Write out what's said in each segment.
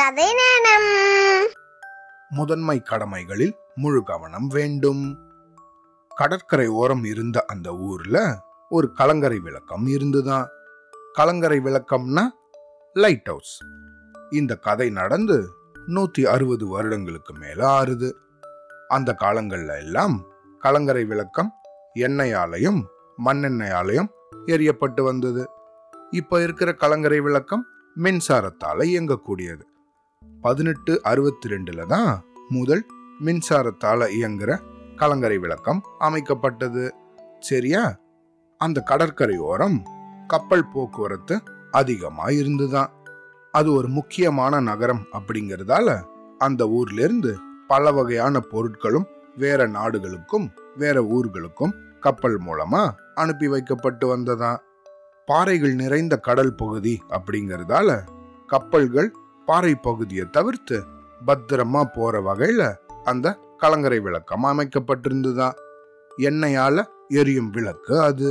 கதை நேரம் முதன்மை கடமைகளில் முழு கவனம் வேண்டும். கடற்கரை ஓரம் இருந்த அந்த ஊர்ல ஒரு கலங்கரை விளக்கம் இருந்துதான் கலங்கரை விளக்கம்னா லைட் ஹவுஸ் இந்த கதை நடந்து நூத்தி அறுபது வருடங்களுக்கு மேல ஆறுது. அந்த காலங்கள்ல எல்லாம் கலங்கரை விளக்கம் எண்ணெயாலையும் மண்ணெண்ணெயாலையும் எரியப்பட்டு வந்தது. இப்ப இருக்கிற கலங்கரை விளக்கம் மின்சாரத்தால இயங்கக்கூடியது. பதினெட்டு அறுபத்தி ரெண்டுல தான் முதல் மின்சாரத்தால் இயங்குற கலங்கரை விளக்கம் அமைக்கப்பட்டது. சரியா? அந்த கடற்கரை ஓரம் கப்பல் போக்குவரத்து அதிகமாக இருந்துதான். அது ஒரு முக்கியமான நகரம் அப்படிங்கிறதால அந்த ஊர்லேருந்து பல வகையான பொருட்களும் வேற நாடுகளுக்கும் வேற ஊர்களுக்கும் கப்பல் மூலமா அனுப்பி வைக்கப்பட்டு வந்ததா பாறைகள் நிறைந்த கடல் பகுதி அப்படிங்கிறதால கப்பல்கள் பாறை பகுதியை தவிர்த்து பத்திரமா போற வகையில அந்த கலங்கரை விளக்கம் அமைக்கப்பட்டிருந்துதான் எண்ணெயால எரியும் விளக்கு அது.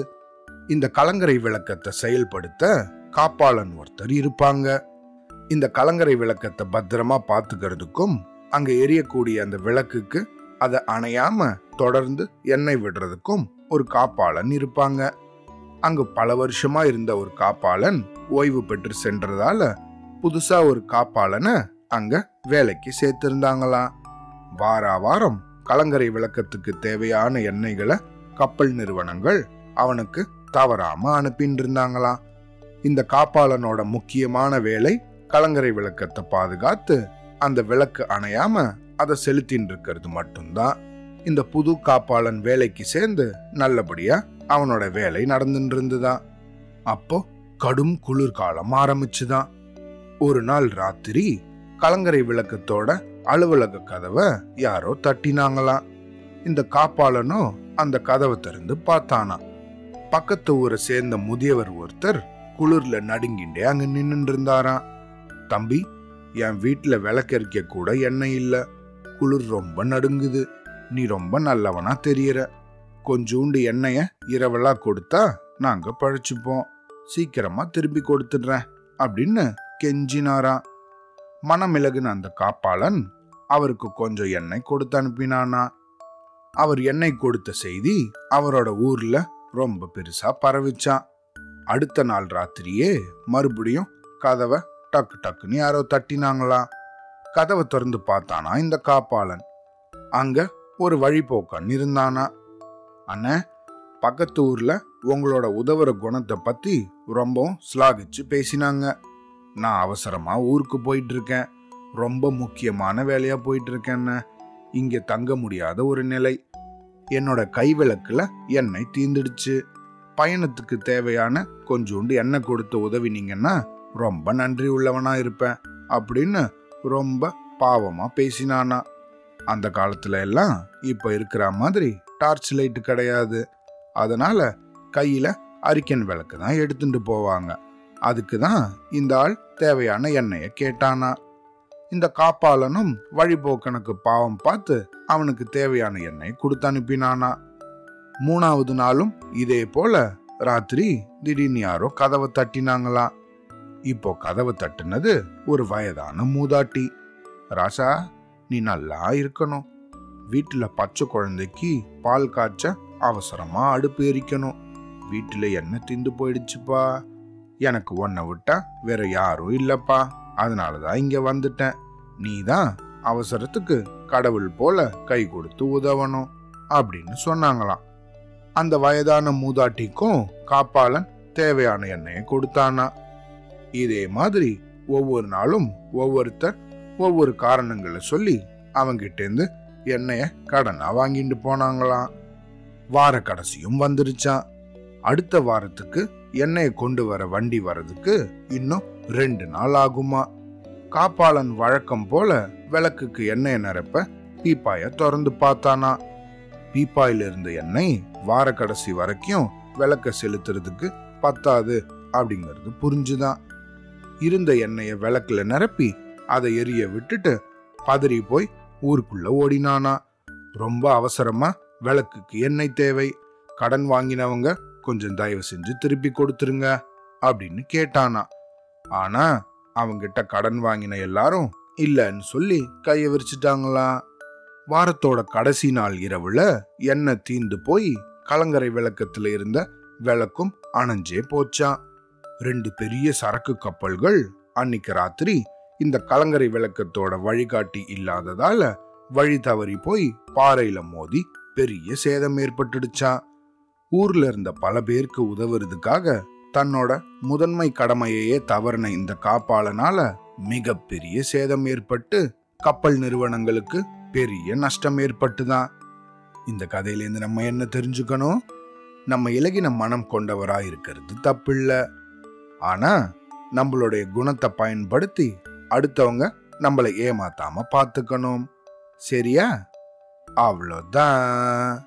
இந்த கலங்கரை விளக்கத்தை செயல்படுத்த காப்பாளன் ஒருத்தர் இருப்பாங்க. இந்த கலங்கரை விளக்கத்தை பத்திரமா பாத்துக்கிறதுக்கும் அங்க எரியக்கூடிய அந்த விளக்குக்கு அதை அணையாம தொடர்ந்து எண்ணெய் விடுறதுக்கும் ஒரு காப்பாளன் இருப்பாங்க. அங்கு பல வருஷமா இருந்த ஒரு காப்பாளன் ஓய்வு பெற்று சென்றதால புதுசா ஒரு காப்பாளனை அங்க வேலைக்கு சேர்த்திருந்தாங்களாம் வாரா வாரம் கலங்கரை விளக்கத்துக்கு தேவையான எண்ணெய்களை கப்பல் நிறுவனங்கள் அவனுக்கு தவறாம அனுப்பின்னு இருந்தாங்களாம் இந்த காப்பாளனோட முக்கியமான வேலை கலங்கரை விளக்கத்தை பாதுகாத்து அந்த விளக்கு அணையாம அதை செலுத்தின்னு இருக்கிறது மட்டும்தான் இந்த புது காப்பாளன் வேலைக்கு சேர்ந்து நல்லபடியா அவனோட வேலை நடந்துட்டு இருந்துதான் அப்போ கடும் குளிர்காலம் ஆரம்பிச்சுதான் ஒரு நாள் ராத்திரி கலங்கரை விளக்கத்தோட அலுவலக கதவை யாரோ தட்டினாங்களாம். இந்த காப்பாளனும் அந்த கதவை திறந்து பார்த்தானா பக்கத்து ஊரை சேர்ந்த முதியவர் ஒருத்தர் குளிர்ல நடுங்கிண்டே அங்க நின்னு இருந்தாராம் தம்பி என் வீட்டுல விளக்கரிக்க கூட எண்ணெய் இல்ல. குளிர் ரொம்ப நடுங்குது. நீ ரொம்ப நல்லவனா தெரியற. கொஞ்சூண்டு எண்ணெய இரவலா கொடுத்தா நாங்க பழிச்சுப்போம். சீக்கிரமா திருப்பி கொடுத்துடுறேன் அப்படின்னு கெஞ்சினாரா? மனமிலகுன அந்த காப்பாளன் அவருக்கு கொஞ்சம் எண்ணெய் கொடுத்து அனுப்பினானா? அவர் எண்ணெய் கொடுத்த செய்தி அவரோட ஊர்ல ரொம்ப பெருசா பரவிச்சான் அடுத்த நாள் ராத்திரியே மறுபடியும் கதவை டக்கு டக்குன்னு யாரோ தட்டினாங்களா? கதவை திறந்து பார்த்தானா இந்த காப்பாளன்? அங்க ஒரு வழிபோக்கன் இருந்தானா? அண்ணே பக்கத்து ஊர்ல உங்களோட உதவுற குணத்தை பத்தி ரொம்பவும் ஸ்லாகிச்சு பேசினாங்க. நான் அவசரமாக ஊருக்கு போயிட்டுருக்கேன். ரொம்ப முக்கியமான வேலையாக போயிட்டுருக்கேன்ன. இங்கே தங்க முடியாத ஒரு நிலை. என்னோட கைவிளக்கில் எண்ணெய் தீந்துடுச்சு. பயணத்துக்கு தேவையான கொஞ்சோண்டு எண்ணெய் கொடுத்து உதவினீங்கன்னா ரொம்ப நன்றி உள்ளவனா இருப்பேன் அப்படின்னு ரொம்ப பாவமாக பேசினானா. அந்த காலத்துல எல்லாம் இப்போ இருக்கிற மாதிரி டார்ச் லைட்டு கிடையாது. அதனால கையில் அரிக்கன் விளக்கு தான் எடுத்துட்டு போவாங்க. அதுக்கு தான் இந்த ஆள் தேவையான எண்ணெயை கேட்டானா. இந்த காப்பாளனும் வழிபோக்கனுக்கு பாவம் பார்த்து அவனுக்கு தேவையான எண்ணெய் கொடுத்து அனுப்பினானா. மூணாவது நாளும் இதே போல ராத்திரி திடீர்னு யாரோ கதவை தட்டினாங்களாம் இப்போ கதவை தட்டுனது ஒரு வயதான மூதாட்டி. ராசா நீ நல்லா இருக்கணும். வீட்டில் பச்சை குழந்தைக்கு பால் காய்ச்ச அவசரமா அடுப்பு எரிக்கணும். வீட்டில் எண்ணெய் திந்து போயிடுச்சுப்பா. எனக்கு உன்னை விட்டா வேற யாரும் இல்லப்பா. அதனாலதான் இங்க வந்துட்டேன். நீ தான் அவசரத்துக்கு கடவுள் போல கை கொடுத்து உதவணும் அப்படின்னு சொன்னாங்களாம். அந்த வயதான மூதாட்டிக்கும் காப்பாளன் தேவையான எண்ணெயை கொடுத்தானா. இதே மாதிரி ஒவ்வொரு நாளும் ஒவ்வொருத்தர் ஒவ்வொரு காரணங்களை சொல்லி அவங்கிட்டேருந்து எண்ணெயை எண்ணெய கடனா வாங்கிட்டு போனாங்களாம். வார கடைசியும் வந்துருச்சான் அடுத்த வாரத்துக்கு எண்ணெயை கொண்டு வர வண்டி வரதுக்கு இன்னும் ரெண்டு நாள் ஆகுமா? காப்பாளன் வழக்கம் போல விளக்குக்கு எண்ணெயை நிரப்ப பீப்பாய திறந்து பார்த்தானா. பீப்பாயில இருந்த எண்ணெய் வார கடைசி வரைக்கும் விளக்க செலுத்துறதுக்கு பத்தாது அப்படிங்கிறது புரிஞ்சுதான். இருந்த எண்ணெய விளக்குல நிரப்பி அதை எரிய விட்டுட்டு பதறி போய் ஊருக்குள்ள ஓடினானா. ரொம்ப அவசரமா விளக்குக்கு எண்ணெய் தேவை. கடன் வாங்கினவங்க கொஞ்சம் தயவு செஞ்சு திருப்பி கொடுத்துருங்க அப்படின்னு கேட்டானா. ஆனா அவங்கிட்ட கடன் வாங்கின எல்லாரும் இல்லைன்னு சொல்லி கைய விரிச்சிட்டாங்களாம் வாரத்தோட கடைசி நாள் இரவுல எண்ணெய் தீந்து போய் கலங்கரை விளக்கத்துல இருந்த விளக்கும் அணைஞ்சே போச்சான் ரெண்டு பெரிய சரக்கு கப்பல்கள் அன்னைக்கு ராத்திரி இந்த கலங்கரை விளக்கத்தோட வழிகாட்டி இல்லாததால வழி தவறி போய் பாறையில மோதி பெரிய சேதம் ஏற்பட்டுடுச்சான் ஊர்ல இருந்த பல பேருக்கு உதவுறதுக்காக தன்னோட முதன்மை கடமையையே தவறின இந்த காப்பாளனால மிகப்பெரிய சேதம் ஏற்பட்டு கப்பல் நிறுவனங்களுக்கு பெரிய நஷ்டம் ஏற்பட்டுதான். இந்த கதையிலேருந்து நம்ம என்ன தெரிஞ்சுக்கணும்? நம்ம இலகின மனம் கொண்டவராக இருக்கிறது தப்பில்ல. ஆனா நம்மளுடைய குணத்தை பயன்படுத்தி அடுத்தவங்க நம்மளை ஏமாத்தாம பார்த்துக்கணும் சரியா? அவ்வளோதான்